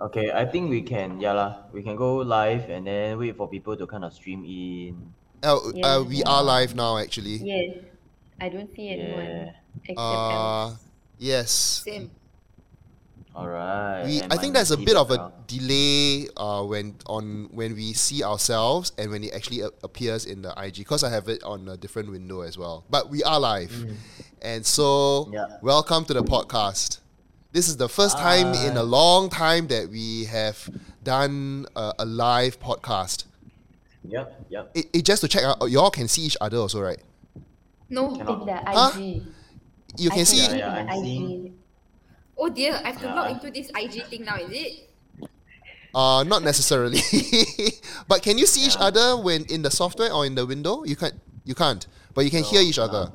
Okay, I think we can, yeah lah. We can go live and then wait for people to kind of stream in. Uh, uh, we are live now, actually. Yes. I don't see anyone Yeah. except Uh, Alex. yes. Same. Alright. We, I think there's a bit of a background. delay uh, when on when we see ourselves and when it actually a- appears in the IG because I have it on a different window as well. But we are live, and so Mm. Yeah. welcome to the podcast. This is the first time in a long time that we have done a, a live podcast. Yep, yep. It, it just to check out, y'all can see each other also, right? No. Cannot. In the Huh? IG. You can see. see Yeah, in I'm the seeing- IG. Oh dear, I have to Yeah, log into this IG thing now, is it? Uh, not necessarily, but can you see each other when in the software or in the window? You can't. You can't. But you can hear each other.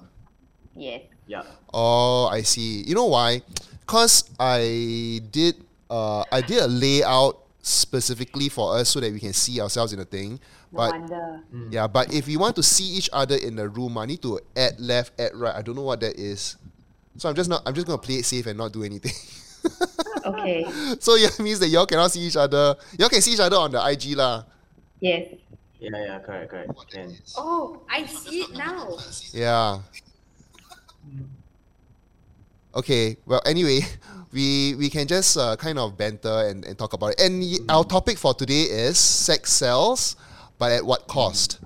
Yes. Yeah. Oh, I see. You know why? Cause I did. Uh, I did a layout specifically for us so that we can see ourselves in the thing. No But wonder. yeah, but if we want to see each other in the room, I need to add left, add right. I don't know what that is. So I'm just not. I'm just gonna play it safe and not do anything. Okay. so yeah, means that y'all cannot see each other. Y'all can see each other on the IG lah. Yes. Yeah, yeah, correct, correct. Can. Oh, I see it now. Yeah. Okay. Well, anyway, we we can just uh, kind of banter and, and talk about it. And y- our topic for today is sex sells, but at what cost?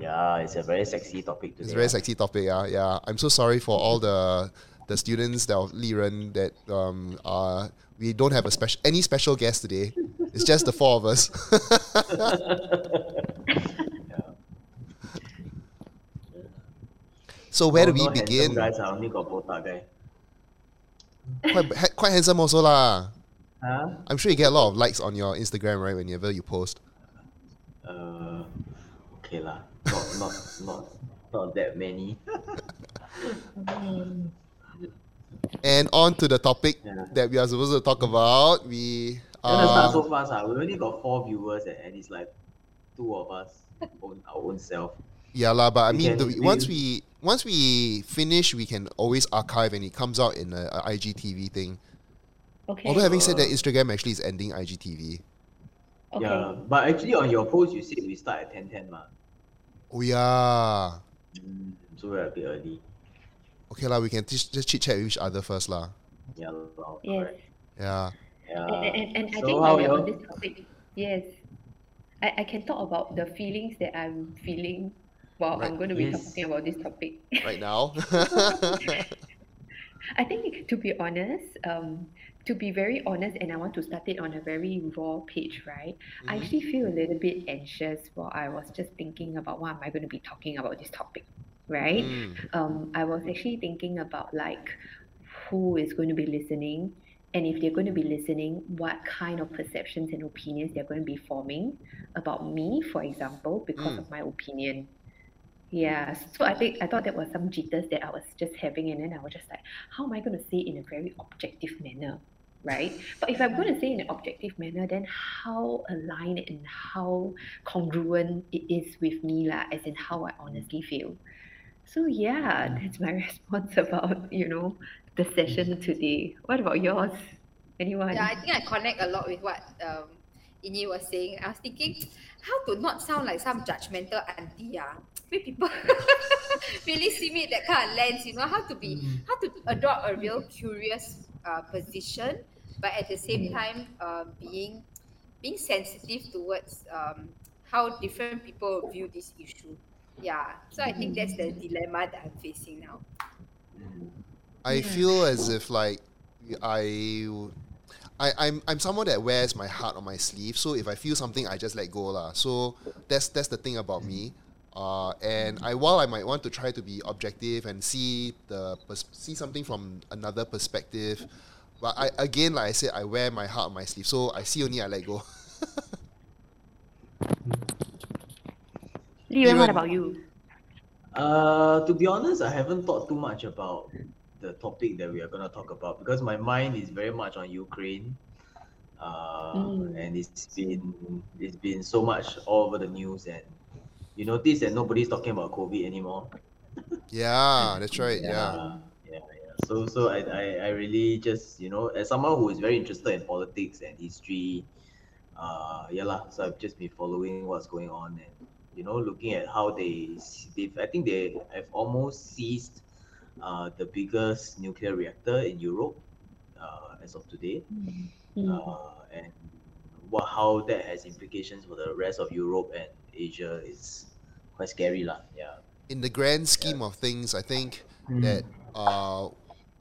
Yeah, it's a very sexy topic today. It's a very ah. sexy topic. Yeah, yeah. I'm so sorry for all the the students that of Liren that um uh we don't have a special any special guest today. It's just the four of us. so where do we no begin? Guys, I only got botak guy. Quite ha- quite handsome also lah. Huh? I'm sure you get a lot of likes on your Instagram, right? Whenever you post. Uh, okay lah. Not, not, not, not that many. And on to the topic Yeah. that we are supposed to talk about. We wanna start uh, so fast, ah? We only got four viewers, eh, and it's like two of us own our own self. yeah lah, but I We mean, can- the, we- once we once we finish, we can always archive, and it comes out in a, a IGTV thing. Okay. Although having said that, Instagram actually is ending IGTV. okay. Yeah, but actually on your post you said we start at ten ten, ma. Oh yeah. Mm, so we're a bit early. Okay lah, we can just just chit chat with each other first lah. Yeah, lor, Yes. correct. Yeah. Yeah. And, and, and I So think how while on this topic, yes, I, I can talk about the feelings that I'm feeling while I'm going to be Yes. talking about this topic. Right now. I think to be honest, um, to be very honest, and I want to start it on a very raw page, right? I Mhm. actually feel a little bit anxious while I was just thinking about what am I going to be talking about this topic, right? Mm. um, I was actually thinking about like who is going to be listening, and if they're going to be listening, what kind of perceptions and opinions they're going to be forming about me, for example, because Mm. of my opinion. Yeah, so I think I thought that was some jitters that I was just having, and then I was just like, how am I going to say it in a very objective manner, right? But if I'm going to say in an objective manner, then how aligned and how congruent it is with me, lah, as in how I honestly feel. So yeah, mm. that's my response about you know the session mm. today. What about yours? Anyone? Yeah, I think I connect a lot with what um Ini was saying. I was thinking how to not sound like some judgmental auntie, yeah. Make people really see me that kind of lens, you know, how to be how to adopt a real curious uh, position, but at the same time uh, being being sensitive towards um, how different people view this issue. Yeah. So I think that's the dilemma that I'm facing now. I feel as if like I, I I'm I'm someone that wears my heart on my sleeve. So if I feel something, I just let go lah. So that's that's the thing about me. Uh, and I while I might want to try to be objective and see the pers- see something from another perspective, but I again like I said, I wear my heart on my sleeve. So I see only I let go. Li Ren, what about you? Uh, to be honest, I haven't thought too much about the topic that we are gonna talk about because my mind is very much on Ukraine. Uh, Mm. and it's been it's been so much all over the news, and you notice that nobody's talking about COVID anymore. yeah, that's right. Yeah. yeah, yeah. So so I, I I really just you know as someone who is very interested in politics and history, uh yeah lah. So I've just been following what's going on and you know looking at how they they I think they have almost seized uh the biggest nuclear reactor in Europe uh as of today. Mm. Uh and what how that has implications for the rest of Europe and Asia is quite scary lah. Yeah. In the grand scheme of things, I think Mm. that uh,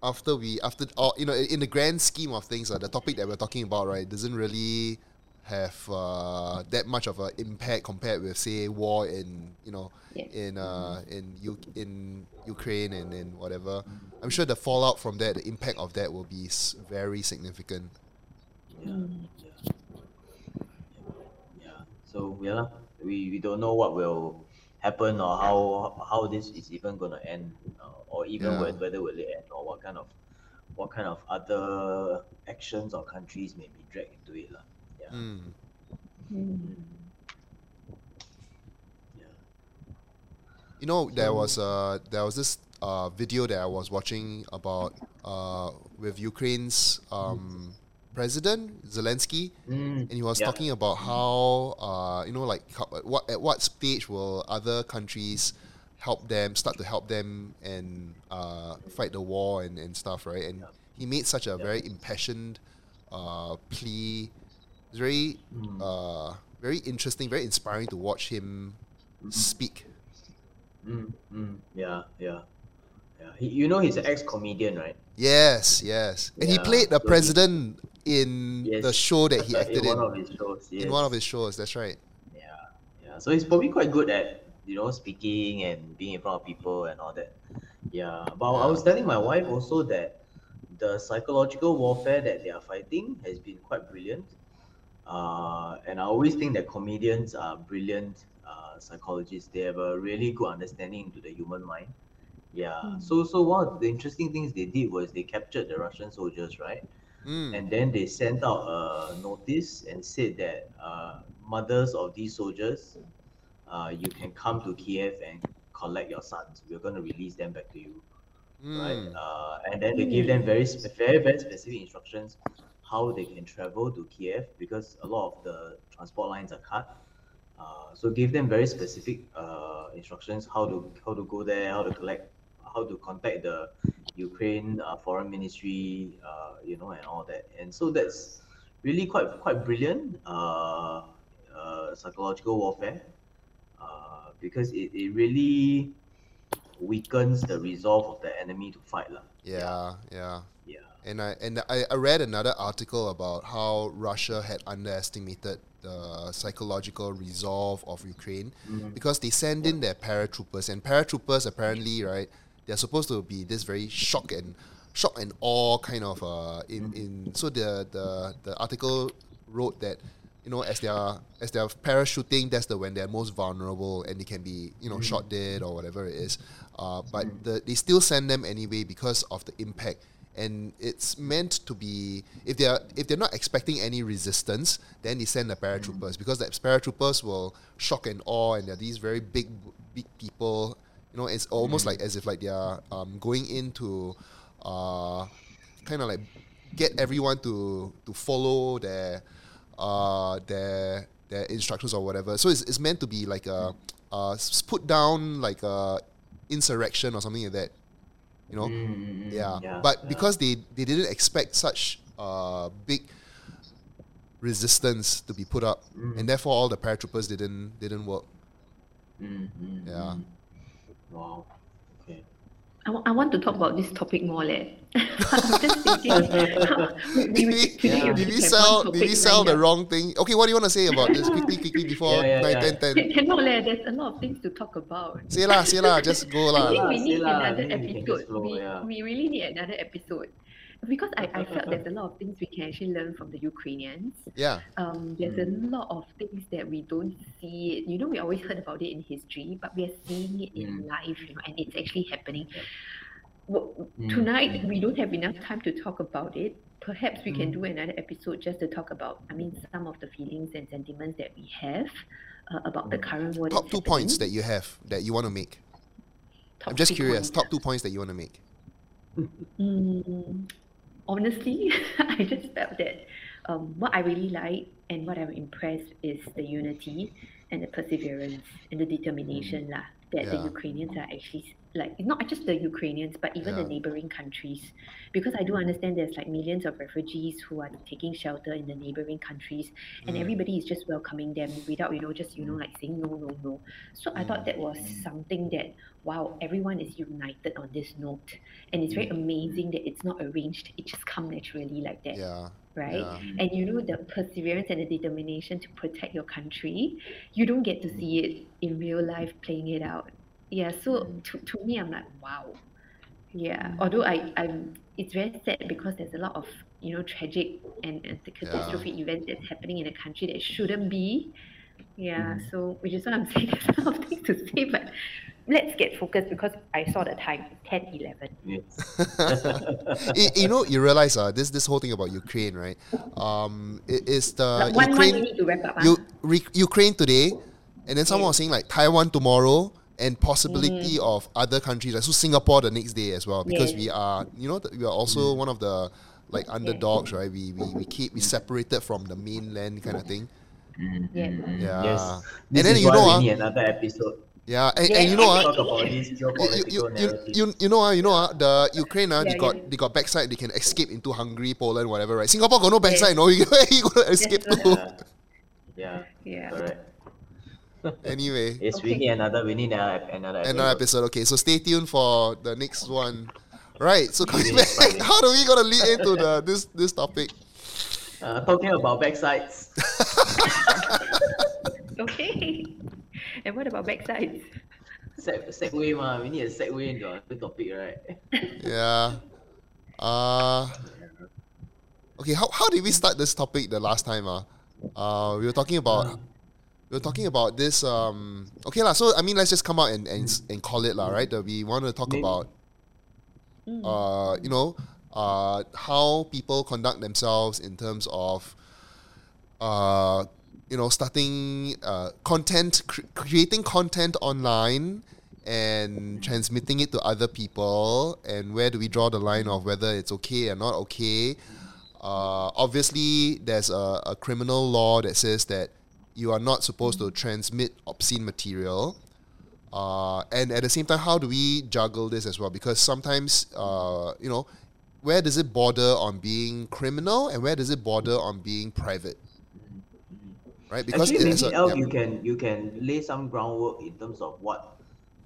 after we after or you know in the grand scheme of things, uh, the topic that we're talking about right doesn't really have uh, that much of an impact compared with say war in you know Yeah. in uh, in U- in Ukraine and in whatever. I'm sure the fallout from that, the impact of that will be very significant. Yeah. Yeah. Yeah. So yeah, we, we don't know what will happen or how how this is even gonna end, uh, or even Yeah. whe- whether will it end or what kind of what kind of other actions or countries may be dragged into it, lah. Yeah. Mm. Mm. Yeah. You know, there was uh there was this uh video that I was watching about uh with Ukraine's um president Zelensky, Mm, and he was yeah. talking about how uh you know like how, at what at what stage will other countries help them start to help them and uh fight the war and, and stuff right and Yeah. he made such a Yeah. very impassioned uh plea it's very Mm. uh very interesting very inspiring to watch him Mhm. speak Mm, mm, yeah, yeah, yeah. He, you know, he's an ex-comedian, right? Yes, yes. And he played the so he- president in Yes. the show that he acted in in. one of his shows. Yes. In one of his shows, that's right. Yeah, yeah. So he's probably quite good at you know speaking and being in front of people and all that. Yeah, but I was telling my wife also that the psychological warfare that they are fighting has been quite brilliant. Uh, and I always think that comedians are brilliant uh, psychologists. They have a really good understanding into the human mind. Yeah. Mm. So so one of the interesting things they did was they captured the Russian soldiers, right? Mm. and then they sent out a notice and said that uh, mothers of these soldiers, uh, you can come to Kiev and collect your sons. We're going to release them back to you, right? Mm. Uh, and then they gave them very, spe- very, very specific instructions how they can travel to Kiev because a lot of the transport lines are cut. Uh, so give them very specific uh, instructions how to how to go there, how to collect, how to contact the Ukraine uh, foreign ministry, uh, you know, and all that. And so that's really quite quite brilliant uh, uh, psychological warfare uh, because it, it really weakens the resolve of the enemy to fight. lah. Yeah, yeah. Yeah. And I and I, I read another article about how Russia had underestimated the psychological resolve of Ukraine Mhm. because they send in their paratroopers and paratroopers apparently right they're supposed to be this very shock and shock and awe kind of uh in in so the the the article wrote that you know as they're as they're parachuting that's the when they're most vulnerable and they can be you know shot dead or whatever it is. Uh but the, they still send them anyway because of the impact. And it's meant to be if they're if they're not expecting any resistance then they send the paratroopers because the paratroopers will shock and awe and they're these very big big people you know it's almost like as if like they're um, going into uh, kind of like get everyone to to follow their uh, their their instructions or whatever so it's, it's meant to be like a uh, put down like a insurrection or something like that you know Mm, mm, mm, yeah. But yeah. because they, they didn't expect such uh, big resistance to be put up, Mm. and therefore all the paratroopers didn't didn't work. Mm, mm, Yeah. Wow. Okay. I, wa- I want to talk about this topic more, leh. I'm just thinking. we, Did we, we, Yeah. did we sell did we sell the wrong thing? Okay, what do you want to say about this quickly quickly before Yeah, yeah, nine yeah. ten ten? Can- Cannot, leh. There's a lot of things to talk about. Say lah, say lah, just go I lah. think we need another then we can just episode. we, we really need another episode. Because I, I felt there's a lot of things we can actually learn from the Ukrainians. Yeah. Um, there's a lot of things that we don't see. You know, we always heard about it in history, but we are seeing it in Mm. life, you know, and it's actually happening. Well, Mm, Tonight, mm. we don't have enough time to talk about it. Perhaps we can Mm. do another episode just to talk about, I mean, some of the feelings and sentiments that we have uh, about the Mm. current world. Top two points that you have that you want to make. Top I'm just curious. points, Top two points that you want to make. Mm, honestly, I just felt that um, what I really like and what I'm impressed is the unity and the perseverance and the determination lah, that the Ukrainians are actually like not just the Ukrainians but even the neighboring countries. Because I do understand there's like millions of refugees who are taking shelter in the neighboring countries and Mm. everybody is just welcoming them without you know just you know like saying no no no. So I thought that was mm. something that wow everyone is united on this note. And it's very mm. amazing that it's not arranged. It just come naturally like that Yeah. right? Yeah. Mm. and you know the perseverance and the determination to protect your country? You don't get to see it in real life playing it out yeah so to, to me i'm like wow yeah although i i'm it's very sad because there's a lot of you know tragic and, and catastrophic events that's happening in a country that shouldn't be yeah so which is what i'm saying there's a lot of things to say but let's get focused because i saw the time 10 11 Yes. you, you know, you realize uh, this this whole thing about Ukraine, right? Um, it is the Like, one one Ukraine. we need to wrap up you re- Ukraine today, and then someone Mm. was saying like Taiwan tomorrow, and possibility of other countries like so Singapore the next day as well because Yes. we are you know th- we are also one of the like underdogs, right? We, we we keep we separated from the mainland kind of thing. Yeah. Yeah. Yes. And This then you know, we ah, another episode. Yeah, and, Yeah, and you know I ah, Talk about this you, you, you, you, you know ah, you know ah, the Ukraine ah, they got yeah. they got backside they can escape into Hungary, Poland, whatever, right? Singapore got no backside, Yes. no, you you gonna escape Yes. to. yeah, yeah correct. Anyway, Yes, we Okay. need another. We need another another episode. another episode. Okay, so stay tuned for the next one. Right. So coming back, how do we gonna lead into the this this topic? Uh, talking about backsides. Okay. And what about backsides? Seg- segue ma, we need a segue into the topic, right? Yeah. Uh Okay, how, how did we start this topic the last time? Uh? Uh we were talking about we were talking about this um okay lah, so I mean let's just come out and and, and call it lah, right? That we want to talk Maybe- about Mm. uh, you know, uh, how people conduct themselves in terms of, uh, you know, starting uh, content, cr- creating content online and transmitting it to other people, and where do we draw the line of whether it's okay or not okay? Uh, obviously, there's a, a criminal law that says that you are not supposed to transmit obscene material. Uh, and at the same time, how do we juggle this as well? Because sometimes, uh, you know, where does it border on being criminal and where does it border on being private? Right? Because Actually, it's maybe a, yeah. you can you can lay some groundwork in terms of what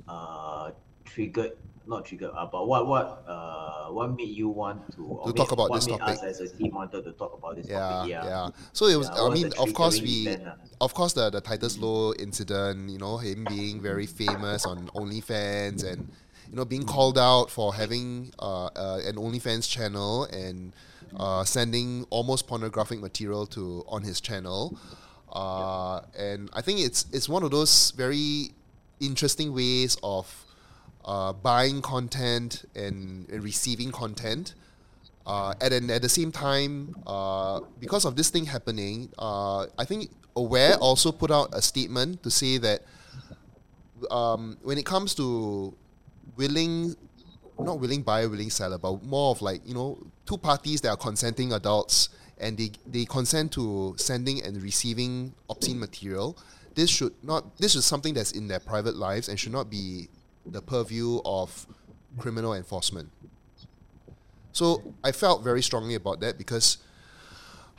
uh triggered not triggered uh, but what what uh what made you want to To talk made- about this topic. us as a team wanted to talk about this yeah, topic yeah, yeah So it was. Yeah, I was mean, of course, we, event, ah? of course, the the Titus Low incident. You know, him being very famous on OnlyFans and you know being called out for having uh, uh, an OnlyFans channel and uh, sending almost pornographic material to on his channel. Uh, and I think it's it's one of those very interesting ways of uh, buying content and, and receiving content. Uh, and at the same time, uh, because of this thing happening, uh, I think Aware also put out a statement to say that um, when it comes to willing, not willing buyer, willing seller, but more of like, you know, two parties that are consenting adults and they, they consent to sending and receiving obscene material, this should not, this is something that's in their private lives and should not be the purview of criminal enforcement. So I felt very strongly about that because,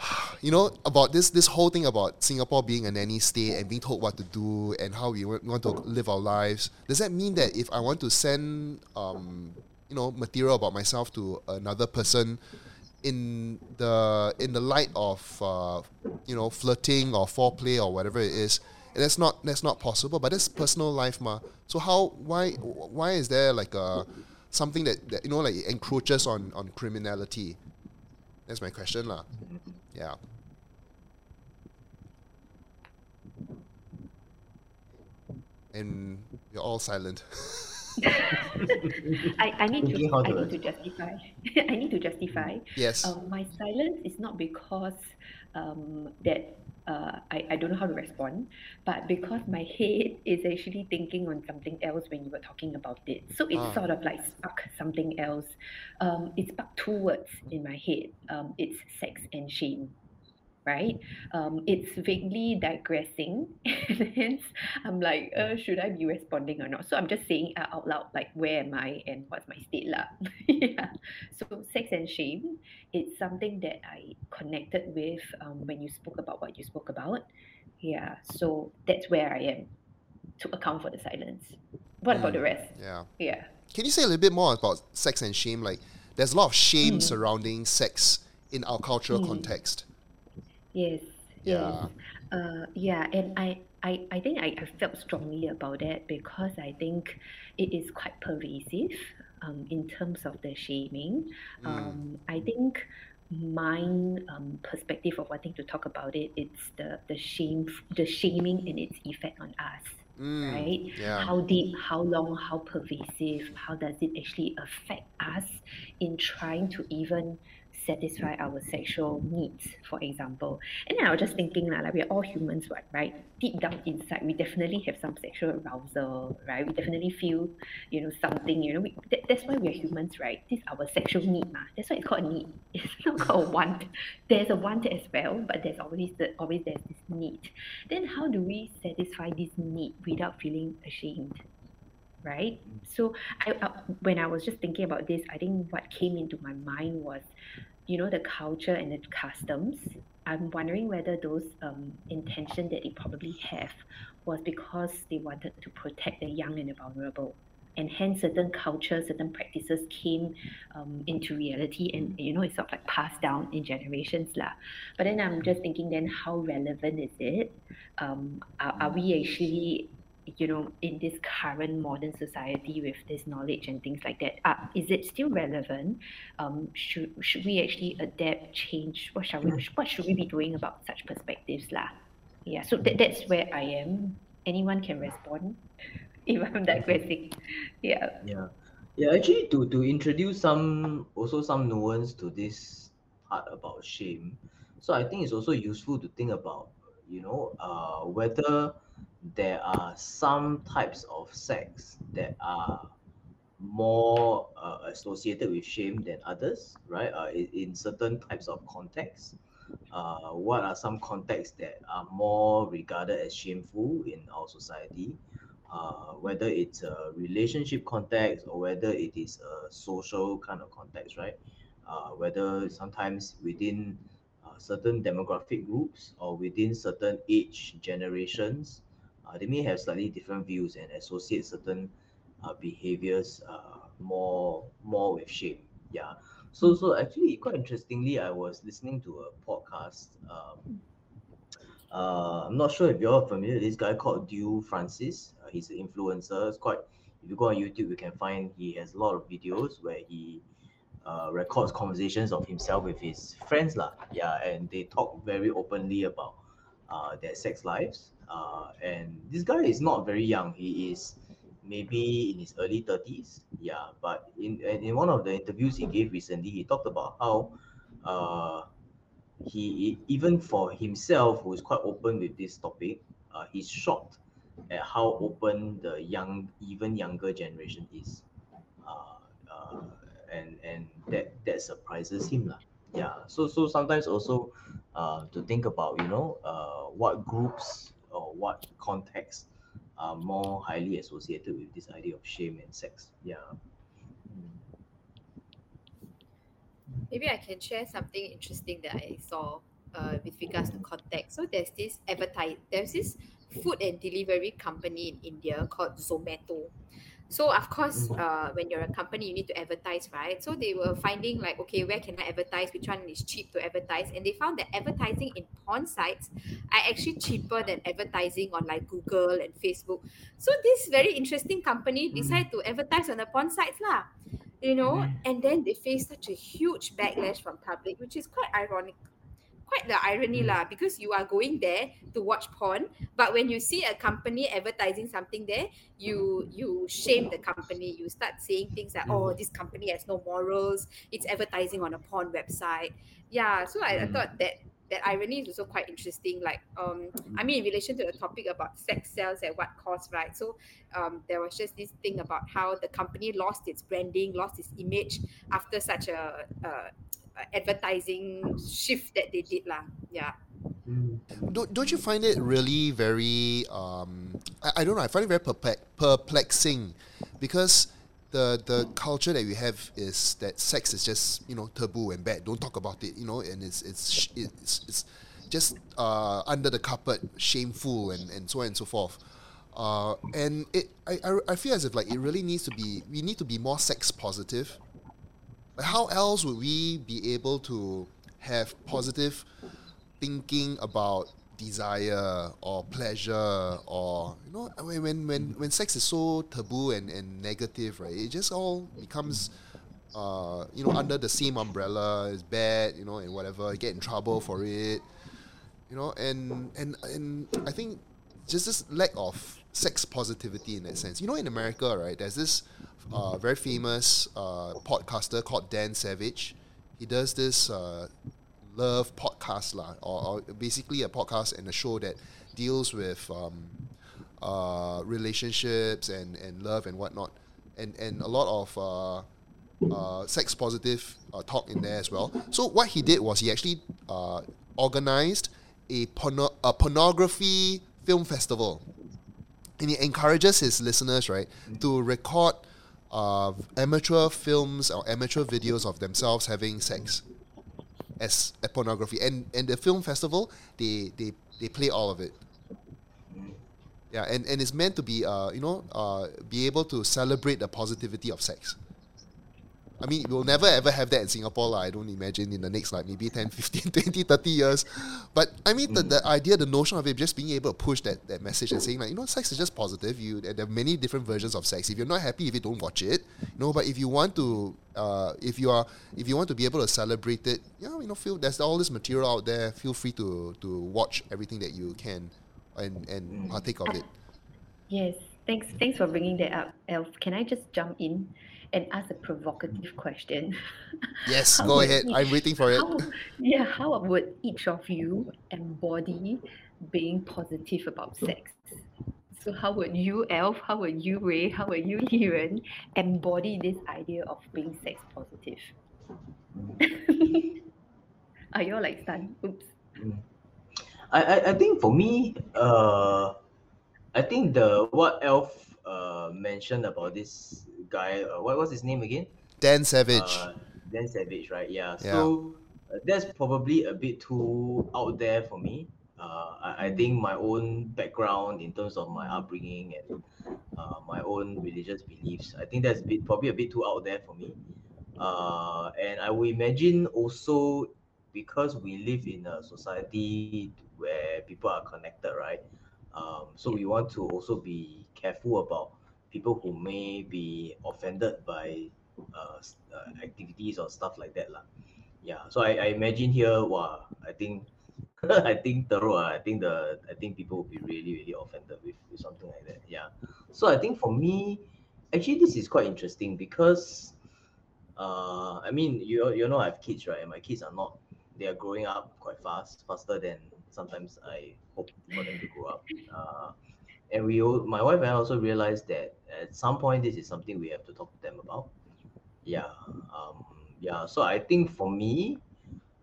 you know, about this this whole thing about Singapore being a nanny state and being told what to do and how we want to live our lives. Does that mean that if I want to send, um, you know, material about myself to another person, in the in the light of uh, you know flirting or foreplay or whatever it is, that's not that's not possible. But that's personal life, ma. So how why why is there like a something that, that you know like encroaches on on criminality? That's my question, lah. Yeah. And you're all silent. I, I need to I need to justify. I need to justify. Yes. Um, my silence is not because um, that uh, I, I don't know how to respond, but because my head is actually thinking on something else when you were talking about it. So it Ah. sort of like sparked something else. Um, it sparked two words in my head. Um, it's sex and shame. Right? Um, it's vaguely digressing, and hence I'm like, uh, should I be responding or not? So I'm just saying uh, out loud, like, where am I and what's my state lah? yeah. So sex and shame it's something that I connected with um, when you spoke about what you spoke about. Yeah, so that's where I am to account for the silence. What about the Mm. rest? Yeah. Yeah. Can you say a little bit more about sex and shame? Like, there's a lot of shame Mm. surrounding sex in our cultural Mm. context. Yes. Yeah. Uh, yeah, and I, I, I think I, I felt strongly about that because I think it is quite pervasive um, in terms of the shaming. Mm. Um, I think mine um, perspective of wanting to talk about it, it's the the shame, the shaming and its effect on us. Mm. right? Yeah. How deep, how long, how pervasive, how does it actually affect us in trying to even satisfy our sexual needs, for example. And I was just thinking like we're all humans, right? right? Deep down inside, we definitely have some sexual arousal, right? We definitely feel, you know, something, you know, we, that, that's why we're humans, right? This is our sexual need, ma. That's why it's called a need. It's not called a want. There's a want as well, but there's always the always there's this need. Then how do we satisfy this need without feeling ashamed? Right? So I, I when I was just thinking about this, I think what came into my mind was, you know, the culture and the customs. I'm wondering whether those um, intention that they probably have was because they wanted to protect the young and the vulnerable. And hence, certain cultures, certain practices came um, into reality, and you know, it's sort of like passed down in generations, lah. But then I'm just thinking, then how relevant is it? Um, are, are we actually, you know, in this current modern society with this knowledge and things like that? Uh, is it still relevant? Um, should should we actually adapt, change? What shall we? What should we be doing about such perspectives, lah? Yeah. So that, that's where I am. Anyone can respond if I'm digressing. Yeah. Yeah. Yeah, actually to to introduce some also some nuance to this part about shame. So I think it's also useful to think about, you know, uh whether there are some types of sex that are more uh, associated with shame than others, right? Uh, in, in certain types of contexts. Uh, what are some contexts that are more regarded as shameful in our society? uh, whether it's a relationship context or whether it is a social kind of context, right? Uh, whether sometimes within uh, certain demographic groups or within certain age generations, uh, they may have slightly different views and associate certain uh, behaviors uh, more more with shame. Yeah. So so actually, quite interestingly, I was listening to a podcast. Um, uh, I'm not sure if you're familiar with this guy called Dew Francis. Uh, he's an influencer. It's quite. If you go on YouTube, you can find he has a lot of videos where he uh, records conversations of himself with his friends, lah. Yeah, and they talk very openly about uh, their sex lives. Uh, and this guy is not very young. He is maybe in his early 30s. Yeah, but in in one of the interviews he gave recently, he talked about how uh, he even for himself who is quite open with this topic uh, he's shocked at how open the young even younger generation is uh, uh, and and that that surprises him lah. yeah so so sometimes also uh, to think about you know uh, what groups or what contexts are more highly associated with this idea of shame and sex yeah Mm. Maybe I can share something interesting that I saw uh, with regards to context. So there's this advertise there's this food and delivery company in India called Zomato. So of course, Mhm. uh, when you're a company, you need to advertise, right? So they were finding like, okay, where can I advertise? Which one is cheap to advertise? And they found that advertising in porn sites are actually cheaper than advertising on like Google and Facebook. So this very interesting company Mhm. decided to advertise on the porn sites lah you know Mhm. and then they faced such a huge backlash from public which is quite ironic quite the irony Mm. lah because you are going there to watch porn but when you see a company advertising something there you you shame the company you start saying things like Mm. oh this company has no morals it's advertising on a porn website yeah so I, I Mm. thought that that irony is also quite interesting like um i mean in relation to the topic about sex sales at what cost right so um there was just this thing about how the company lost its branding lost its image after such a, a, a advertising shift that they did lah. Yeah. Don't, don't you find it really very um I, I don't know I find it very perplex, perplexing because the the culture that we have is that sex is just you know taboo and bad. Don't talk about it you know and it's it's it's, it's just uh, under the carpet shameful and, and so on and so forth. Uh, and it I, I, I feel as if like it really needs to be we need to be more sex positive how else would we be able to have positive thinking about desire or pleasure or you know when when when, when sex is so taboo and, and negative right it just all becomes uh, you know under the same umbrella. Is bad you know and whatever get in trouble for it you know and and and I think just this lack of sex positivity in that sense. You know in America right there's this uh, very famous uh, podcaster called Dan Savage. He does this uh, love podcast lah, or, or basically a podcast and a show that deals with um, uh, relationships and, and love and whatnot, and and a lot of uh, uh, sex positive uh, talk in there as well. So what he did was he actually uh, organized a, porno- a pornography film festival, and he encourages his listeners right to record uh, amateur films or amateur videos of themselves having sex as a pornography. And and the film festival, they they, they play all of it. Yeah, and, and it's meant to be uh, you know, uh, be able to celebrate the positivity of sex. I mean, we'll never ever have that in Singapore, lah. I don't imagine in the next like maybe 10, 15, 20, 30 years. But I mean, the, the idea, the notion of it, just being able to push that, that message and saying like, you know, sex is just positive. You there are many different versions of sex. If you're not happy if you don't watch it, you know, but if you want to, uh, if you are, if you want to be able to celebrate it, yeah, you know, feel there's all this material out there. Feel free to to watch everything that you can, and and partake of it. Yes, thanks. Thanks for bringing that up, Elf. Can I just jump in and ask a provocative question? Yes, go ahead. each- I'm waiting for it. How, yeah, how would each of you embody being positive about sex? So how would you, Elf? How would you, Ray? How would you, Liren, embody this idea of being sex positive? Are you all like stunned? Oops. I, I, I think for me, uh, I think the what Elf uh, mentioned about this guy, uh, what was his name again? Dan Savage. Uh, Dan Savage, right? Yeah. Yeah. So uh, that's probably a bit too out there for me. Uh, I, I think my own background in terms of my upbringing and uh, my own religious beliefs, I think that's a bit, probably a bit too out there for me. Uh, and I would imagine also because we live in a society where people are connected, right? Um, so we want to also be careful about people who may be offended by uh, uh, activities or stuff like that lah. Yeah, so I, I imagine here, wow, I think I think teruk ah. I think the I think people will be really really offended with, with something like that. Yeah. So I think for me, actually this is quite interesting because uh I mean you you know I have kids right and my kids are not they are growing up quite fast faster than sometimes I hope for them to grow up. Uh, and we my wife and I also realized that at some point this is something we have to talk to them about. Yeah. Um, yeah. So I think for me,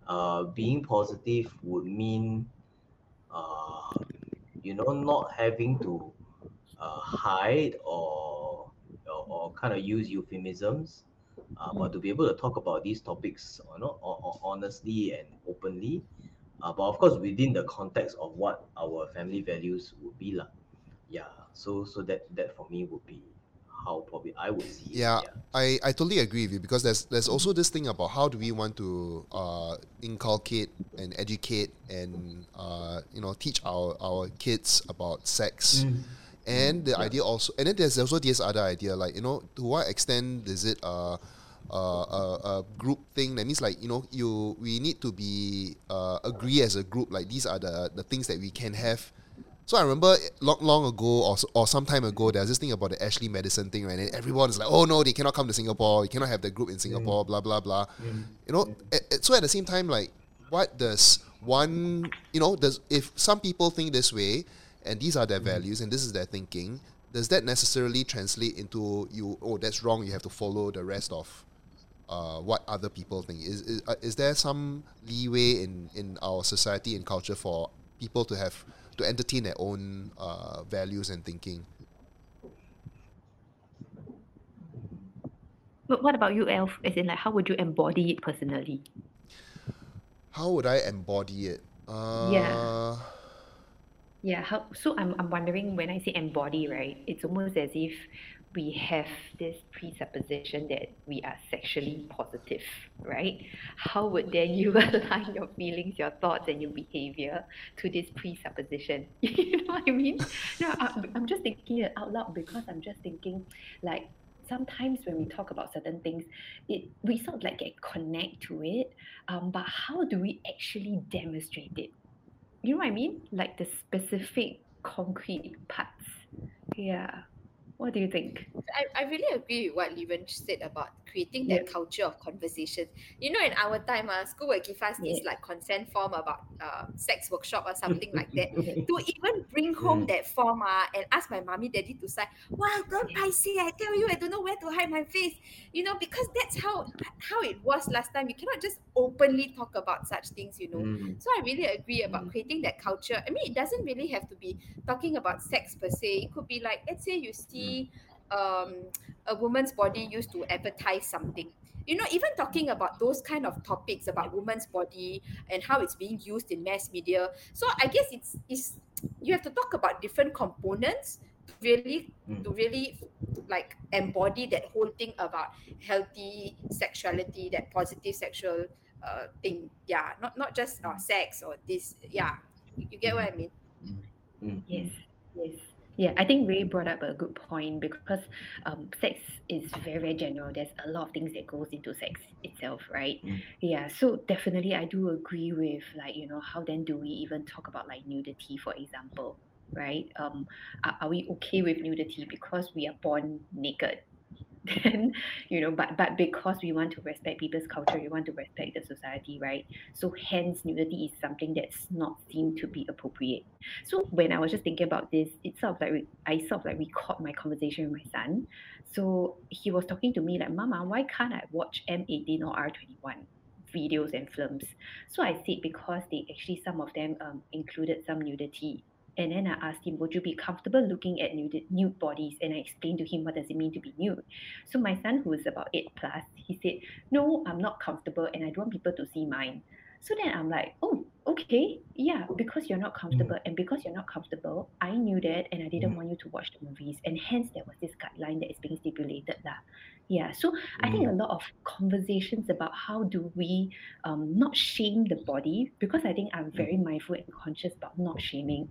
uh, being positive would mean, uh, you know, not having to uh, hide or, or, or kind of use euphemisms, uh, but to be able to talk about these topics, you know, ho- ho- honestly and openly. Uh, but of course, within the context of what our family values would be, lah. Yeah. So so that that for me would be how probably I would see it. Yeah, I, I totally agree with you because there's there's also this thing about how do we want to uh, inculcate and educate and uh, you know teach our, our kids about sex Mm. and the idea also and then there's also this other idea like you know to what extent is it uh, uh, a, a group thing. That means like you know you we need to be uh, agree as a group. Like these are the the things that we can have. So I remember long, long ago or, or some time ago, there was this thing about the Ashley Madison thing, right? And everyone is like, oh no, they cannot come to Singapore. You cannot have the group in Singapore, blah, blah, blah. You know, a- a- so at the same time, like, what does one, you know, does if some people think this way and these are their values and this is their thinking, does that necessarily translate into you, oh, that's wrong, you have to follow the rest of uh, what other people think? Is, is, uh, is there some leeway in, in our society and culture for people to have to entertain their own uh, values and thinking? But what about you, Elf? As in, like, how would you embody it personally? How would I embody it? Uh, Yeah, how so I'm I'm wondering when I say embody, right? It's almost as if we have this presupposition that we are sexually positive, right? How would then you align your feelings, your thoughts, and your behavior to this presupposition? you know what I mean? No, I, I'm just thinking it out loud because I'm just thinking, like, sometimes when we talk about certain things, it we sort of like get connect to it, um, but how do we actually demonstrate it? You know what I mean? Like the specific concrete parts. Yeah. What do you think? I, I really agree with what Liren said about creating that Yeah. culture of conversation. You know, in our time, uh, school will give us this like consent form about uh, sex workshop or something like that. To even bring home Mm. that form uh, and ask my mommy daddy to sign, wow, don't I see, I tell you, I don't know where to hide my face. You know, because that's how how it was last time. You cannot just openly talk about such things, you know. Mm. So I really agree about creating that culture. I mean, it doesn't really have to be talking about sex per se. It could be like, let's say you see um, a woman's body used to advertise something. You know, even talking about those kind of topics about woman's body and how it's being used in mass media. So I guess it's it's you have to talk about different components to really Mm. to really like embody that whole thing about healthy sexuality, that positive sexual uh, thing. Yeah, not not just uh, sex or this. Yeah, you, you get what I mean. Mm. Yes, yes. Yeah, I think Ray brought up a good point because um, sex is very, very general. There's a lot of things that goes into sex itself, right? Mm. Yeah, so definitely I do agree with like, you know, how then do we even talk about like nudity, for example, right? Um, are, are we okay with nudity because we are born naked? Then, you know, but but because we want to respect people's culture, we want to respect the society, right? So hence nudity is something that's not seen to be appropriate. So when I was just thinking about this, it sort of like I sort of like recalled my conversation with my son. So he was talking to me like, "Mama, why can't I watch M18 or R21 videos and films?" So I said because they actually some of them um, included some nudity. And then I asked him, "Would you be comfortable looking at nude, nude bodies?" And I explained to him what does it mean to be nude. So my son, who is about eight plus, he said, "No, I'm not comfortable, and I don't want people to see mine." So then I'm like, oh, okay, yeah, because you're not comfortable, and because you're not comfortable, I knew that, and I didn't Mm. want you to watch the movies, and hence there was this guideline that is being stipulated, lah. Yeah, so I think a mm. lot of conversations about how do we um, not shame the body, because I think I'm mm. very mindful and conscious about not shaming,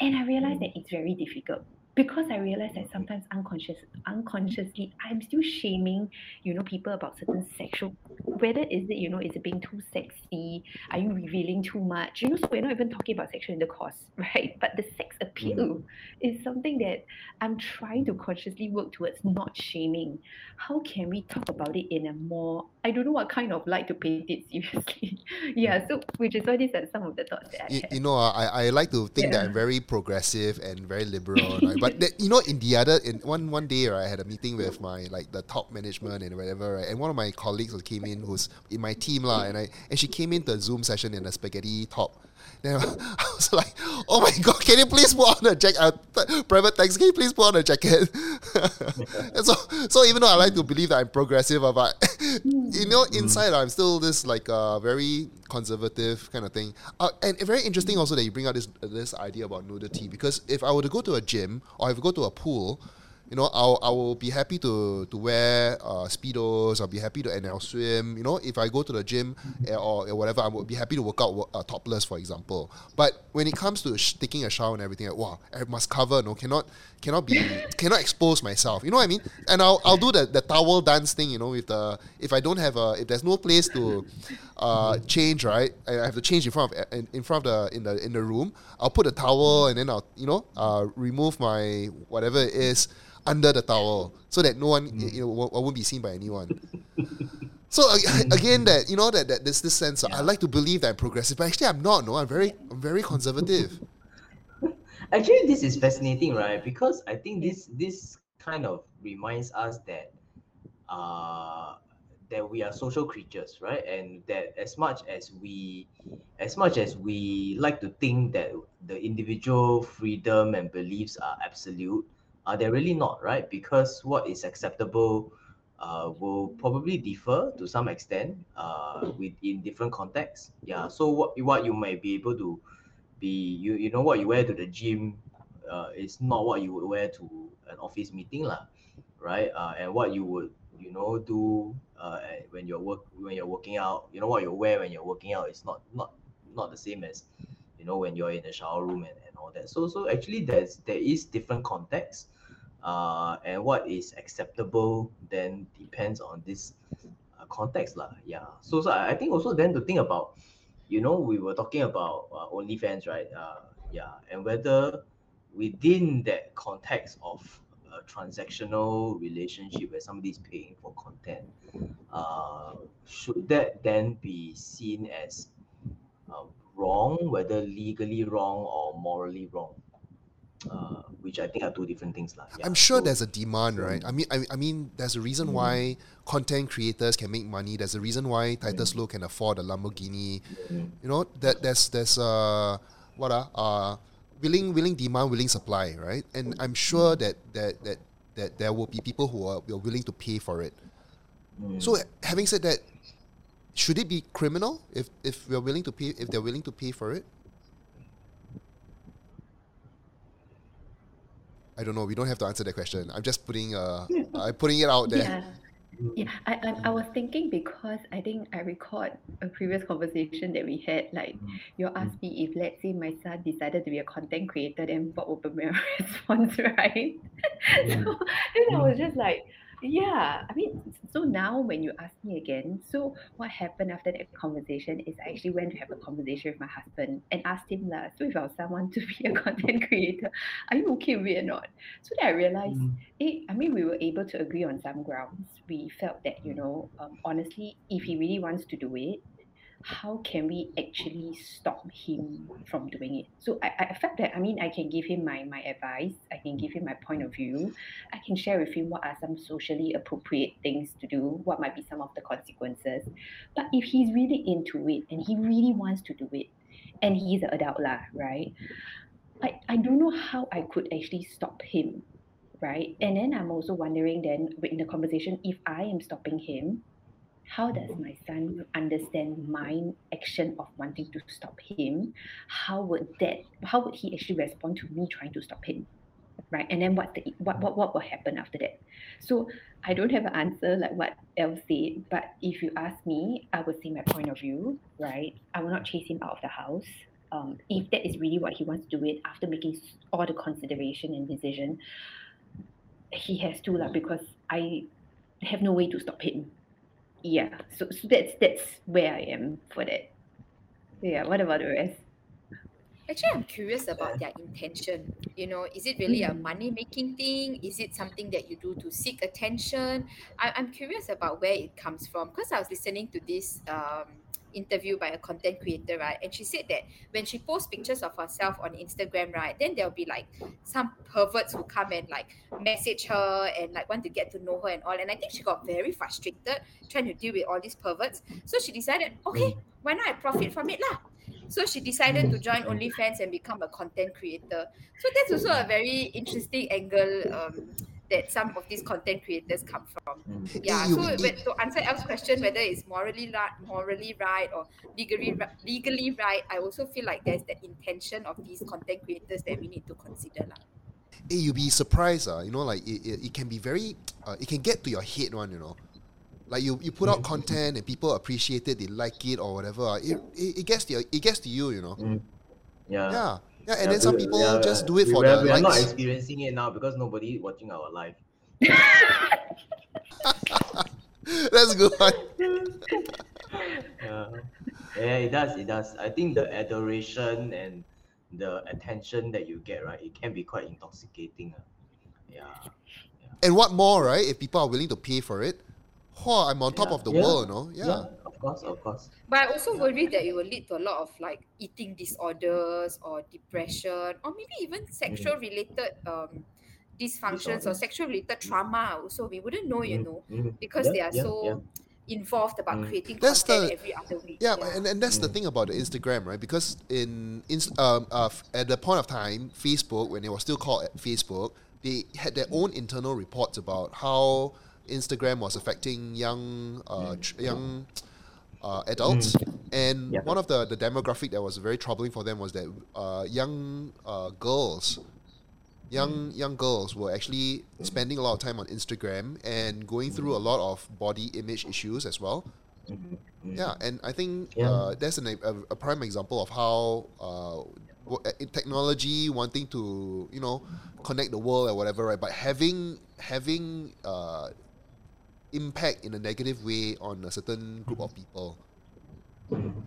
and I realized mm. that it's very difficult because I realized that sometimes unconscious, unconsciously, I'm still shaming, you know, people about certain sexual, whether is it, you know, is it being too sexy? Are you revealing too much? You know, so we're not even talking about sexual intercourse, right? But the sex appeal mm. is something that I'm trying to consciously work towards not shaming. How can we talk about it in a more, I don't know what kind of light to paint it seriously. yeah, so which is why these are some of the thoughts that I you, you know, uh, I, I like to think that I'm very progressive and very liberal, right? but that, you know, in the other, in one one day, right, I had a meeting with my like the top management and whatever, right, and one of my colleagues who came in, who's in my team, lah, and I and she came into a Zoom session in a spaghetti top. Then I was like, "Oh my god, can you please put on a jacket? Uh, th- private thanks, can you please put on a jacket?" and so, so even though I like to believe that I'm progressive, uh, but you know, inside I'm still this like uh, very conservative kind of thing. Uh, and very interesting also that you bring out this this idea about nudity because if I were to go to a gym or if I go to a pool, you know, I'll I will be happy to to wear uh, speedos. I'll be happy to NL swim. You know, if I go to the gym eh, or, or whatever, I will be happy to work out uh, topless, for example. But when it comes to sh- taking a shower and everything, like, wow, I must cover. No, cannot cannot be cannot expose myself. You know what I mean? And I'll I'll do the, the towel dance thing. You know, with the if I don't have a if there's no place to uh, change, right? I I have to change in front of in, in front of the in the in the room. I'll put a towel and then I'll you know uh, remove my whatever it is under the towel so that no one you know won't, won't be seen by anyone. So again, that you know that, that there's this sense. I like to believe that I'm progressive, but actually I'm not. No, I'm very I'm very conservative. Actually, this is fascinating, right? Because I think this this kind of reminds us that uh that we are social creatures, right? And that as much as we as much as we like to think that the individual freedom and beliefs are absolute, uh, they're really not, right? Because what is acceptable uh, will probably differ to some extent uh, within different contexts. Yeah. So what what you might be able to be you you know what you wear to the gym uh, is not what you would wear to an office meeting lah, right? Uh, and what you would you know do uh, when you're work when you're working out, you know what you wear when you're working out is not not not the same as you know when you're in the shower room and, and all that. So so actually there's there is different context. Uh, and what is acceptable then depends on this uh, context lah. Yeah. So so I think also then to think about you know, we were talking about uh, OnlyFans, right? Uh, yeah, and whether within that context of a transactional relationship where somebody is paying for content, uh, should that then be seen as uh, wrong, whether legally wrong or morally wrong? Uh, which I think are two different things, lah. Yeah, I'm sure so- there's a demand, right? I mean, I, I mean, there's a reason Mm. why content creators can make money. There's a reason why Titus Low can afford a Lamborghini. Mm. You know, that there's there's uh what uh, uh willing willing demand, willing supply, right? And I'm sure that that that that there will be people who are, who are willing to pay for it. Mm. So having said that, should it be criminal if if we're willing to pay if they're willing to pay for it? I don't know. We don't have to answer that question. I'm just putting uh, I'm putting it out there. Yeah. Yeah, I, I, I was thinking because I think I record a previous conversation that we had. Like, Mm. you asked me if, let's say, my son decided to be a content creator, then what would be my response, right? Mm. so then I was just like, yeah. I mean, so now when you ask me again, so what happened after that conversation is I actually went to have a conversation with my husband and asked him, lah, so if I was someone to be a content creator, are you okay with it or not? So then I realized Mm. it, I mean, we were able to agree on some grounds. We felt that, you know, um, honestly, if he really wants to do it, how can we actually stop him from doing it? So I, I felt that, I mean, I can give him my, my advice, I can give him my point of view, I can share with him what are some socially appropriate things to do, what might be some of the consequences. But if he's really into it and he really wants to do it, and he's an adult, lah, right? I, I don't know how I could actually stop him right? And then I'm also wondering then in the conversation, if I am stopping him, how does my son understand my action of wanting to stop him? How would that how would he actually respond to me trying to stop him? Right. And then what the what what, what will happen after that? So I don't have an answer like what else said, but if you ask me, I would say my point of view, right? I will not chase him out of the house. Um, if that is really what he wants to do it after making all the consideration and decision, he has to lah because I have no way to stop him. Yeah, so, so that's that's where I am for that. Yeah, what about the rest? Actually, I'm curious about their intention. You know, is it really a money making thing? Is it something that you do to seek attention? I, I'm curious about where it comes from because I was listening to this um, interview by a content creator, right? And she said that when she posts pictures of herself on Instagram, right, then there'll be like some perverts who come and like message her and like want to get to know her and all. And I think she got very frustrated trying to deal with all these perverts. So she decided, okay, why not I profit from it lah? So she decided to join OnlyFans and become a content creator. So that's also a very interesting angle um, that some of these content creators come from. Mm. Yeah. you- So when, to answer El's question, whether it's morally right, morally right or legally ri- legally right, I also feel like there's the intention of these content creators that we need to consider. lah. hey, you'll be surprised, uh, you know, like it, it, it can be very, uh, it can get to your head one, you know. Like you, you put out content and people appreciate it, they like it or whatever. uh, It, it, it gets to your, it gets to you, you know. Mm. Yeah. Yeah, yeah, and Yeah, then some people yeah, just do it we, for we are, the we are not experiencing it now because nobody is watching our live. That's good. one. Yeah. yeah, it does. It does. I think the adoration and the attention that you get, right, it can be quite intoxicating. ah. Yeah. And what more, right? If people are willing to pay for it, oh, I'm on top Yeah, of the yeah, world, you know. Yeah. Of course, of course. But I also worry that it will lead to a lot of like eating disorders or depression or maybe even sexual related um dysfunctions or sexual related trauma also. We wouldn't know, you Mm, know, mm. because Yeah, they are yeah, so yeah. involved about Mm. creating That's content the- every other week. Yeah, and, and that's the Mm. thing about the Instagram, right? Because in, in um, uh, at the point of time, Facebook, when it was still called Facebook, they had their own internal reports about how Instagram was affecting young uh, tr- young uh, adults. And Yeah. one of the, the demographic that was very troubling for them was that uh, young uh, girls, young young girls were actually spending a lot of time on Instagram and going through a lot of body image issues as well. Mhm, mhm. Yeah, and I think Yeah. uh, that's an, a, a prime example of how uh, uh, technology wanting to you know connect the world or whatever, right? But having having uh, impact in a negative way on a certain group of people.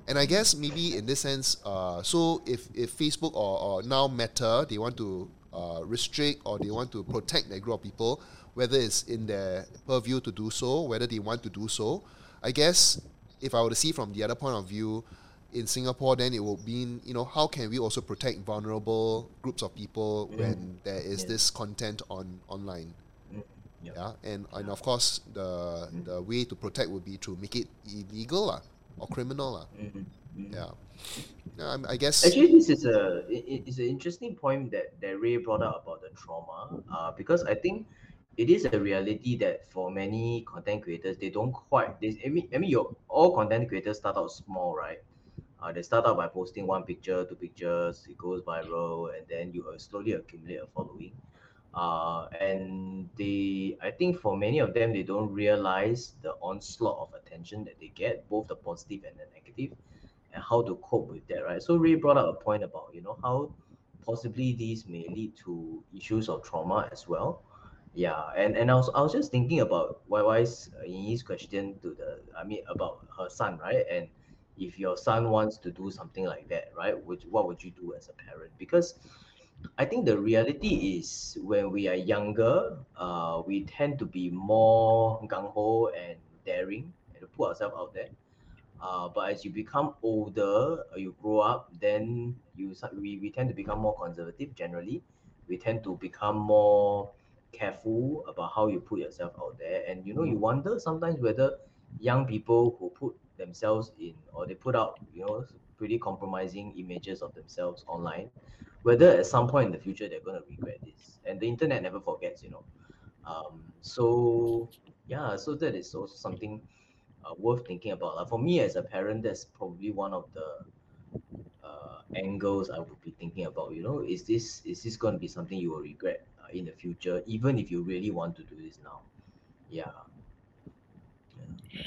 And I guess maybe in this sense, uh, so if, if Facebook or, or now Meta, they want to uh, restrict or they want to protect their group of people, whether it's in their purview to do so, whether they want to do so, I guess if I were to see from the other point of view, in Singapore, then it will mean, you know, how can we also protect vulnerable groups of people when there is Yeah. this content on online? Yeah. Yeah, and, and of course, the the way to protect would be to make it illegal lah, or criminal lah. Mhm, mhm. Yeah, yeah I'm- I guess. Actually, this is a it, it- it's an interesting point that, that Ray brought up about the trauma. Uh, because I think it is a reality that for many content creators, they don't quite. They, I mean, I mean, your all content creators start out small, right? Uh, they start out by posting one picture, two pictures. It goes viral, and then you uh, slowly accumulate a following. Uh, and they, I think for many of them, they don't realize the onslaught of attention that they get, both the positive and the negative and how to cope with that, right? So Ray brought up a point about you know how possibly these may lead to issues of trauma as well. Yeah, and and I was I was just thinking about YY's in his question to the I mean about her son, right? And if your son wants to do something like that, right? Which what would you do as a parent? Because I think the reality is when we are younger, uh, we tend to be more gung ho and daring and put ourselves out there. Uh, but as you become older, uh, you grow up, then you we, we tend to become more conservative generally. We tend to become more careful about how you put yourself out there. And you know, you wonder sometimes whether young people who put themselves in or they put out, you know, pretty compromising images of themselves online, whether at some point in the future they're gonna regret this. And the internet never forgets, you know. Um, so yeah, so that is also something uh, worth thinking about. Like for me as a parent, that's probably one of the uh, angles I would be thinking about. You know, is this is this going to be something you will regret uh, in the future, even if you really want to do this now? Yeah.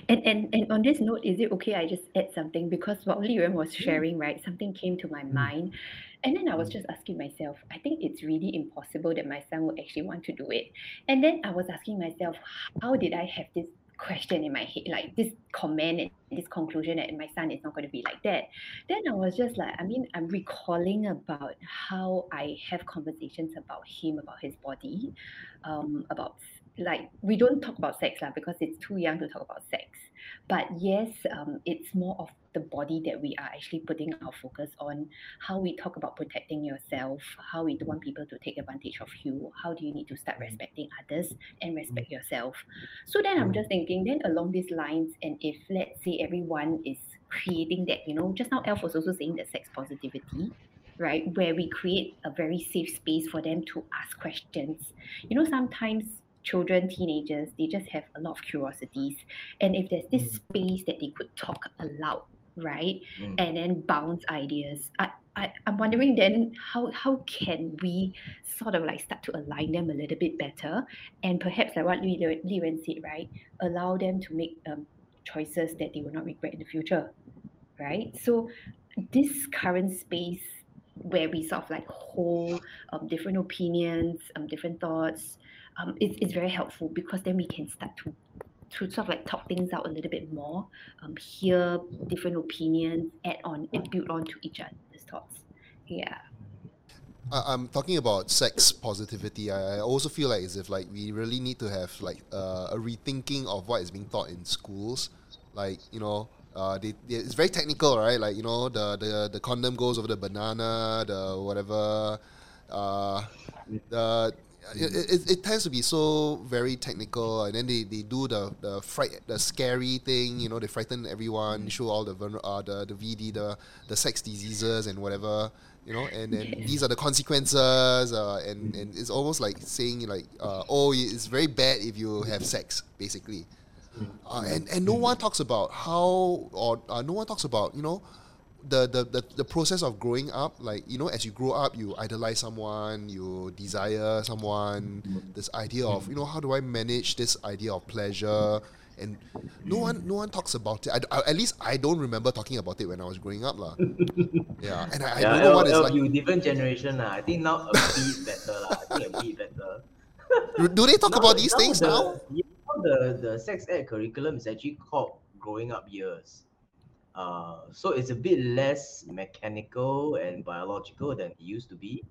And, and and on this note, is it okay I just add something? Because what Liren was sharing, right, something came to my mind. And then I was Mm. just asking myself, I think it's really impossible that my son would actually want to do it. And then I was asking myself, how did I have this question in my head, like this comment and this conclusion that my son is not going to be like that? Then I was just like, I mean, I'm recalling about how I have conversations about him, about his body, um, about like we don't talk about sex lah because it's too young to talk about sex. But yes um, it's more of the body that we are actually putting our focus on. How we talk about protecting yourself how we don't want people to take advantage of you how do you need to start mm. respecting others and mm. respect yourself. So then i'm mm. just thinking then along these lines and if let's say everyone is creating that you know just now elf was also saying that sex positivity right where we create a very safe space for them to ask questions. You know sometimes children teenagers they just have a lot of curiosities and if there's this Mm. space that they could talk aloud right Mm. and then bounce ideas I, I, I'm wondering then how how can we sort of like start to align them a little bit better and perhaps like what Li, Liren said, right? Allow them to make um, choices that they will not regret in the future. Right? So this current space where we sort of like hold um, different opinions, um, different thoughts, um, it's, it's very helpful because then we can start to to sort of like talk things out a little bit more, um, hear different opinions, add on and build on to each other's thoughts. Yeah. I'm talking about sex positivity. I I also feel like as if like we really need to have like uh, a rethinking of what is being taught in schools. Like you know, uh, they, they, it's very technical, right? Like you know, the, the the condom goes over the banana, the whatever. Uh, the it, it, it tends to be so very technical, and then they, they do the the fright the scary thing. You know, they frighten everyone, show all the uh, the the VD, the the sex diseases and whatever. You know, and then Yes. these are the consequences, uh, and and it's almost like saying like, uh, oh, it's very bad if you have sex, basically. Uh, and and no one talks about how or uh, no one talks about you know the, the, the, the process of growing up like you know as you grow up you idolize someone you desire someone this idea of you know how do i manage this idea of pleasure and no one no one talks about it I, I- at least i don't remember talking about it when i was growing up lah. yeah and i, I yeah, don't know what L- it's like LU, different generation. lah. I think now a bit better. lah. I think a bit better. do they talk Now- about these things the, now yeah, now the, the sex ed curriculum is actually called growing up years. Uh, so it's a bit less mechanical and biological than it used to be.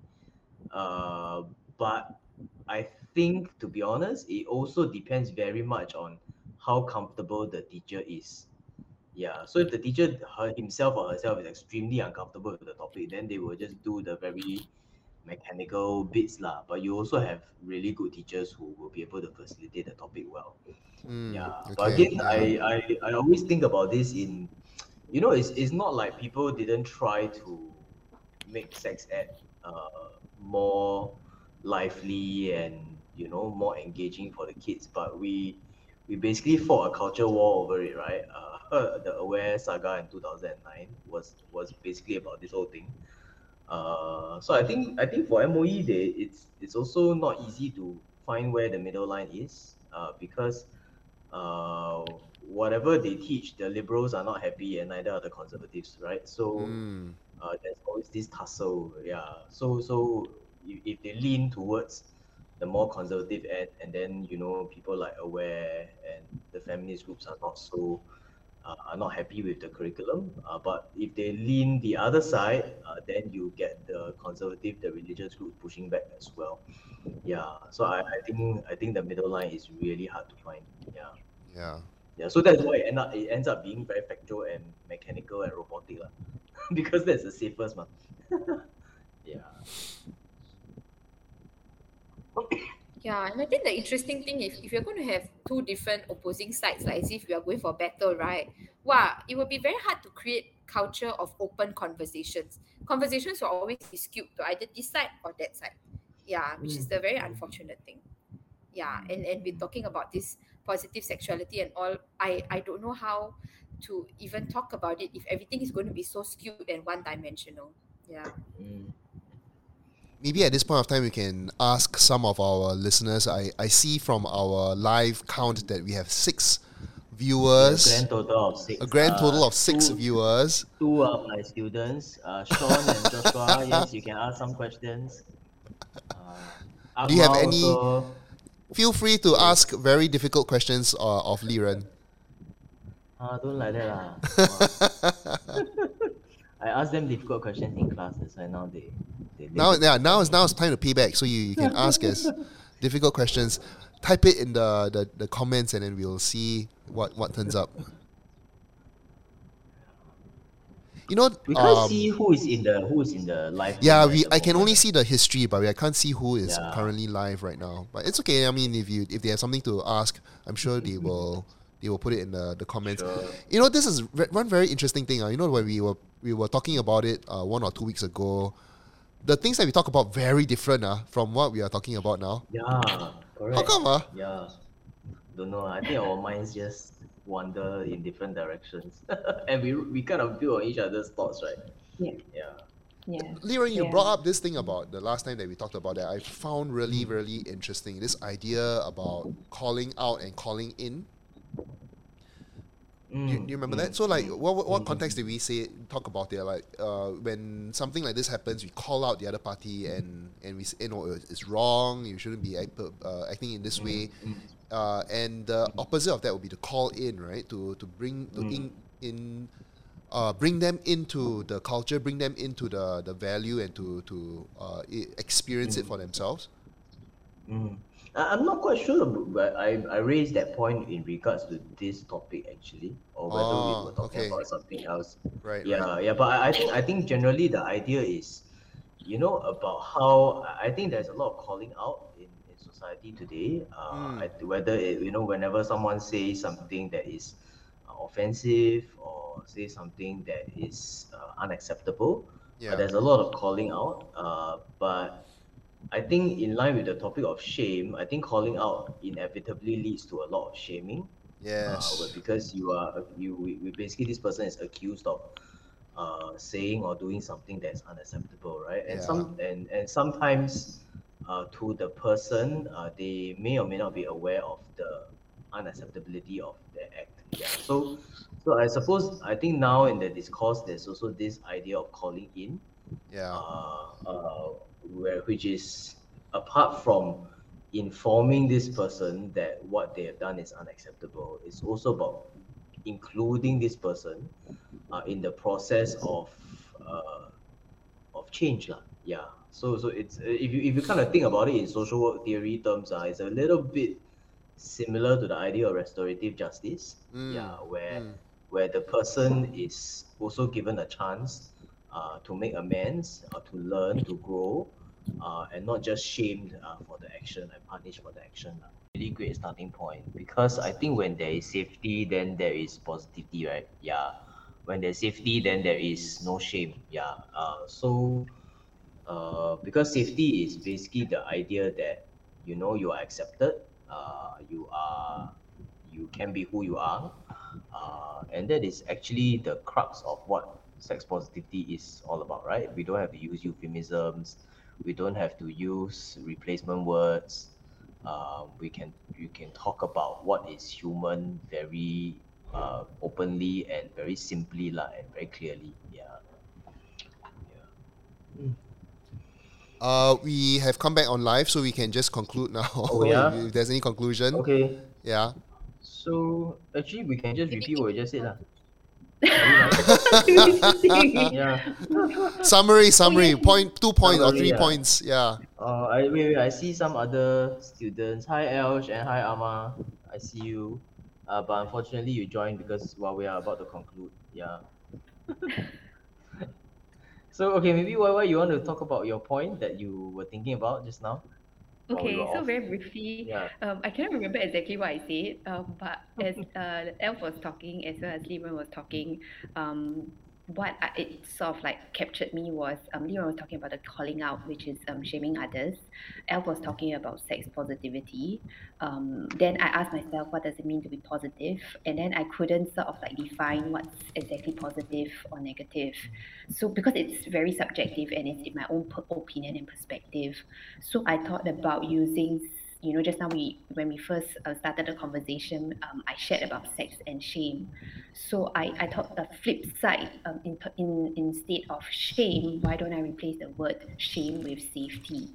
Uh, but I think, to be honest, it also depends very much on how comfortable the teacher is. Yeah. So if the teacher her, himself or herself is extremely uncomfortable with the topic, then they will just do the very mechanical bits lah. But you also have really good teachers who will be able to facilitate the topic well. Mm, Yeah. But again. I, I I always think about this in, you know, it's it's not like people didn't try to make sex ed uh more lively and you know more engaging for the kids, but we we basically fought a culture war over it, right? Uh, the Aware saga in 2009 was was basically about this whole thing. Uh, so I think I think for MOE, they it's it's also not easy to find where the middle line is, uh, because uh, whatever they teach, the liberals are not happy, and neither are the conservatives, right? So Mm, uh, there's always this tussle. Yeah. So so if, if they lean towards the more conservative end, and then you know people like Aware and the feminist groups are not so uh, are not happy with the curriculum. Uh, but if they lean the other side, uh, then you get the conservative, the religious group pushing back as well. Yeah. So I, I think I think the middle line is really hard to find. Yeah. yeah Yeah, so that's why it, end up, it ends up being very factual and mechanical and robotic lah. because that's the safest one. yeah. Yeah, and I think the interesting thing is if you're going to have two different opposing sides, like as if you are going for battle, right? Wow, it will be very hard to create culture of open conversations. Conversations will always be skewed to either this side or that side. Yeah, which is the mm. very unfortunate thing. Yeah, and and we're talking about this positive sexuality and all. I I don't know how to even talk about it if everything is going to be so skewed and one dimensional. Yeah. Mm. maybe at this point of time we can ask some of our listeners. I, I see from our live count that we have six A viewers. grand total of six. A grand uh, total of six two, viewers. Two are my students, uh, Sean and Joshua. yes, you can ask some questions. Uh, Do you have any- also- Feel free to ask very difficult questions uh, of Liren. Ah, don't like that lah. I ask them difficult questions in classes, why now they. they Now, yeah, now is now it's time to pay back. So you, you can ask us difficult questions. Type it in the, the, the comments, and then we'll see what, what turns up. You know, we can't um, see who is in the who is in the live. yeah, we I can only see the history, but I can't see who is Yeah. currently live right now. But it's okay. I mean, if you if they have something to ask, I'm sure they will they will put it in the, the comments. Sure. You know, this is one very interesting thing. Uh, you know, when we were we were talking about it uh, one or two weeks ago, the things that we talk about very different uh, from what we are talking about now. Yeah, correct. How come? Uh? Yeah. Don't know. I think our minds just wander in different directions. and we we kind of build on each other's thoughts, right? Yeah. Yeah. Yeah. Liren, you Yeah. brought up this thing about the last time that we talked about that I found really, really interesting. This idea about calling out and calling in. Do you, do you remember mm, that? So, like, mm, what, what, what mm, context did we say talk about there? Like, uh, when something like this happens, we call out the other party and and we say, you know, it's wrong. You shouldn't be act, uh, acting in this way. Uh, and the opposite of that would be to call in, right? To to bring to in in uh, bring them into the culture, bring them into the, the value, and to to uh, i- experience it for themselves. Mm. I- I'm not quite sure, but I, I raised that point in regards to this topic actually, or whether Oh, we were talking okay. about something else. Right. Yeah, Right. yeah, but I, I think I think generally the idea is, you know, about how I I think there's a lot of calling out in, in society today. Uh, Mm. Whether it, you know, whenever someone says something that is uh, offensive or say something that is uh, unacceptable, uh, Yeah. there's a lot of calling out. Uh, but I think in line with the topic of shame, I think calling out inevitably leads to a lot of shaming. Uh, Yes. well, because you are you basically this person is accused of uh, saying or doing something that's unacceptable, right? And Yeah. some and and sometimes uh, to the person, uh, they may or may not be aware of the unacceptability of their act. Yeah. So so I suppose I think now in the discourse there's also this idea of calling in Yeah. uh, uh, where which is apart from informing this person that what they have done is unacceptable it's also about including this person uh, in the process of uh, of change lah. yeah so so it's uh, if you if you kind of think about it in social work theory terms uh, it's a little bit similar to the idea of restorative justice Mm, yeah where mm. where the person is also given a chance uh, to make amends, uh, to learn, to grow, uh, and not just shamed uh, for the action and punished for the action. lah. Really great starting point because I think when there is safety, then there is positivity, right? Yeah. When there's safety, then there is no shame. Yeah. Uh, so, uh, because safety is basically the idea that you know you are accepted, uh, you are, you can be who you are, uh, and that is actually the crux of what sex positivity is all about, right? We don't have to use euphemisms, we don't have to use replacement words. Uh, we can you can talk about what is human very uh, openly and very simply lah, and very clearly. Yeah. Yeah. Uh, we have come back on live, so we can just conclude now. Oh, yeah? if there's any conclusion. Okay. Yeah. So actually, we can just repeat what we just said lah. Yeah. Summary, summary. yeah. Point, two points or three yeah. points. Yeah. Uh, I wait, wait, I see some other students. Hi, Elsh, and hi, Ama. I see you. Uh, but unfortunately, you joined because well, we are about to conclude. Yeah. so okay, maybe why why you want to talk about your point that you were thinking about just now? Okay, so off? very briefly, Yeah. um, I cannot remember exactly what I said, um, but as uh, Elf was talking, as well as Liren was talking, um, what I, it sort of like captured me was um, Liren was talking about the calling out, which is um, shaming others. Elf was talking about sex positivity. Um, then I asked myself, what does it mean to be positive? And then I couldn't sort of like define what's exactly positive or negative. So because it's very subjective and it's in my own opinion and perspective, so I thought about using, you know, just now we when we first uh, started the conversation, um, I shared about sex and shame. So I, I thought the flip side, um, in, in instead of shame, why don't I replace the word shame with safety?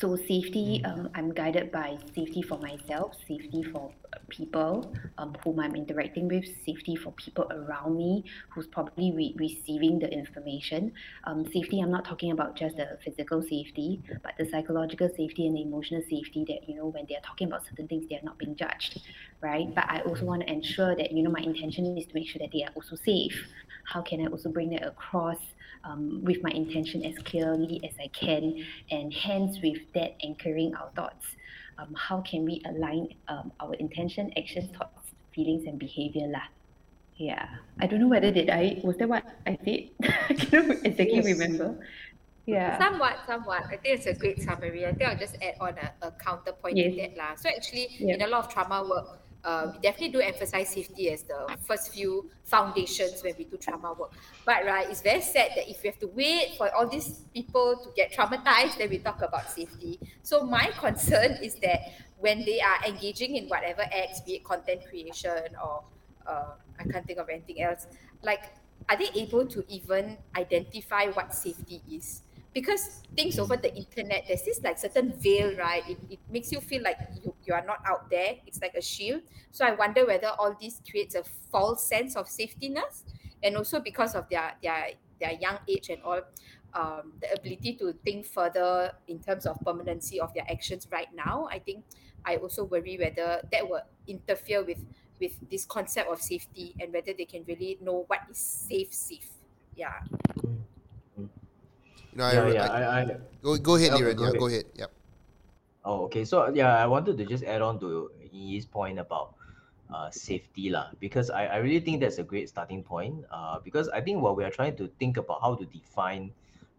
So safety, um, I'm guided by safety for myself, safety for uh, people um, whom I'm interacting with, safety for people around me who's probably re- receiving the information. Um, safety, I'm not talking about just the physical safety, but the psychological safety and the emotional safety that, you know, when they're talking about certain things, they're not being judged, right? But I also want to ensure that, you know, my intention is to make sure that they are also safe. How can I also bring that across um, with my intention as clearly as I can? And hence, with that anchoring our thoughts, um, how can we align um, our intention, actions, thoughts, feelings, and behavior lah? Yeah, I don't know whether did I was that what I did. I cannot exactly Yes. remember. Yeah. Somewhat, somewhat. I think it's a great summary. I think I'll just add on a, a counterpoint Yes. to that. lah. So actually, Yeah. in a lot of trauma work, uh, we definitely do emphasize safety as the first few foundations when we do trauma work. But right, it's very sad that if we have to wait for all these people to get traumatized, then we talk about safety. So my concern is that when they are engaging in whatever acts, be it content creation or uh, I can't think of anything else, like are they able to even identify what safety is? Because things over the internet there's this like certain veil right? It, it makes you feel like you, you are not out there. It's like a shield. So i wonder whether all this creates a false sense of safetyness and also because of their their their young age and all um, the ability to think further in terms of permanency of their actions right now i think i also worry whether that will interfere with with this concept of safety and whether they can really know what is safe safe. Yeah Know, yeah, I, yeah. I, I, I, go go ahead, Okay, Liren. go Yeah, ahead. go ahead. Yep. Oh, okay. So yeah, I wanted to just add on to Yi's point about uh, safety lah, because I, I really think that's a great starting point. Uh, because I think what we are trying to think about how to define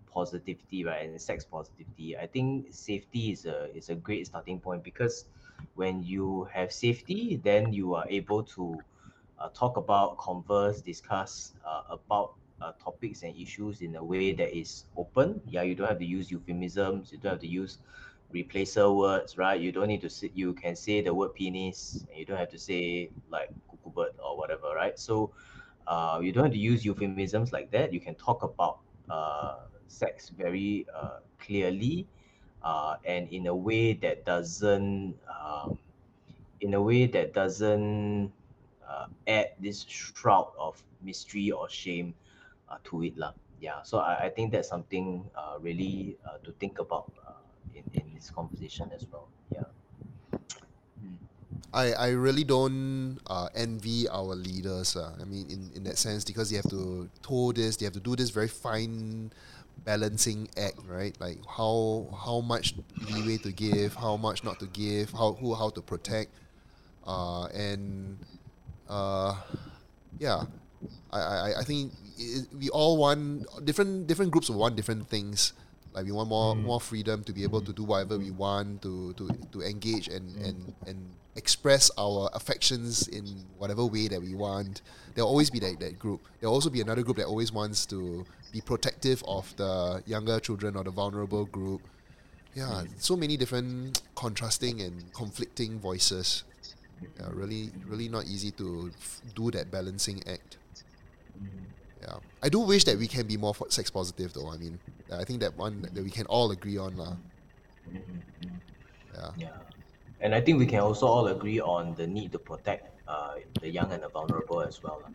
positivity, right, and sex positivity, I think safety is a is a great starting point because when you have safety, then you are able to uh, talk about, converse, discuss uh, about uh, topics and issues in a way that is open. Yeah, you don't have to use euphemisms. You don't have to use replacer words, right? You don't need to say, you can say the word penis. And you don't have to say like cuckoo bird or whatever, right? So uh, you don't have to use euphemisms like that. You can talk about uh, sex very uh, clearly uh, and in a way that doesn't um, in a way that doesn't uh, add this shroud of mystery or shame uh, to it lah. Yeah, so I, I think that's something uh, really uh, to think about uh, in, in this conversation as well. Yeah. I, I really don't uh, envy our leaders. Uh, I mean, in, in that sense, because they have to toe this, they have to do this very fine balancing act, right? Like how how much leeway to give, how much not to give, how who how to protect, uh, and uh, yeah, I, I, I think i we all want different different groups want different things. Like we want more mm. more freedom to be able to do whatever we want to to, to engage and, mm. and and express our affections in whatever way that we want. There'll always be that, that group. There'll also be another group that always wants to be protective of the younger children or the vulnerable group. Yeah, mm. so many different contrasting and conflicting voices. Yeah, really, really not easy to f- do that balancing act. Yeah, I do wish that we can be more sex positive, though. I mean, I think that one that we can all agree on, lah. Yeah. Yeah. And I think we can also all agree on the need to protect uh, the young and the vulnerable as well. lah.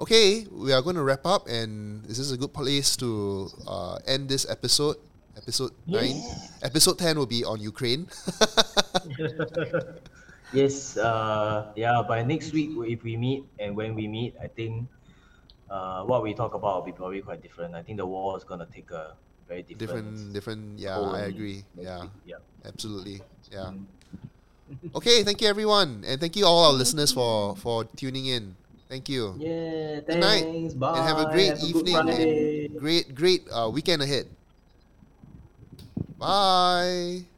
Okay, we are going to wrap up, and this is a good place to uh, end this episode. Episode nine. Episode ten will be on Ukraine. Yes, uh, yeah, by next week, if we meet and when we meet, I think uh, what we talk about will be probably quite different. I think the war is going to take a very different. different, different. Yeah, I agree. Yeah, week. Yeah. absolutely. Yeah. Okay, thank you everyone, and thank you all our listeners for for tuning in. Thank you. Yeah, Good night, thanks. Bye. and have a great good evening Friday. and great, great uh, weekend ahead. Bye.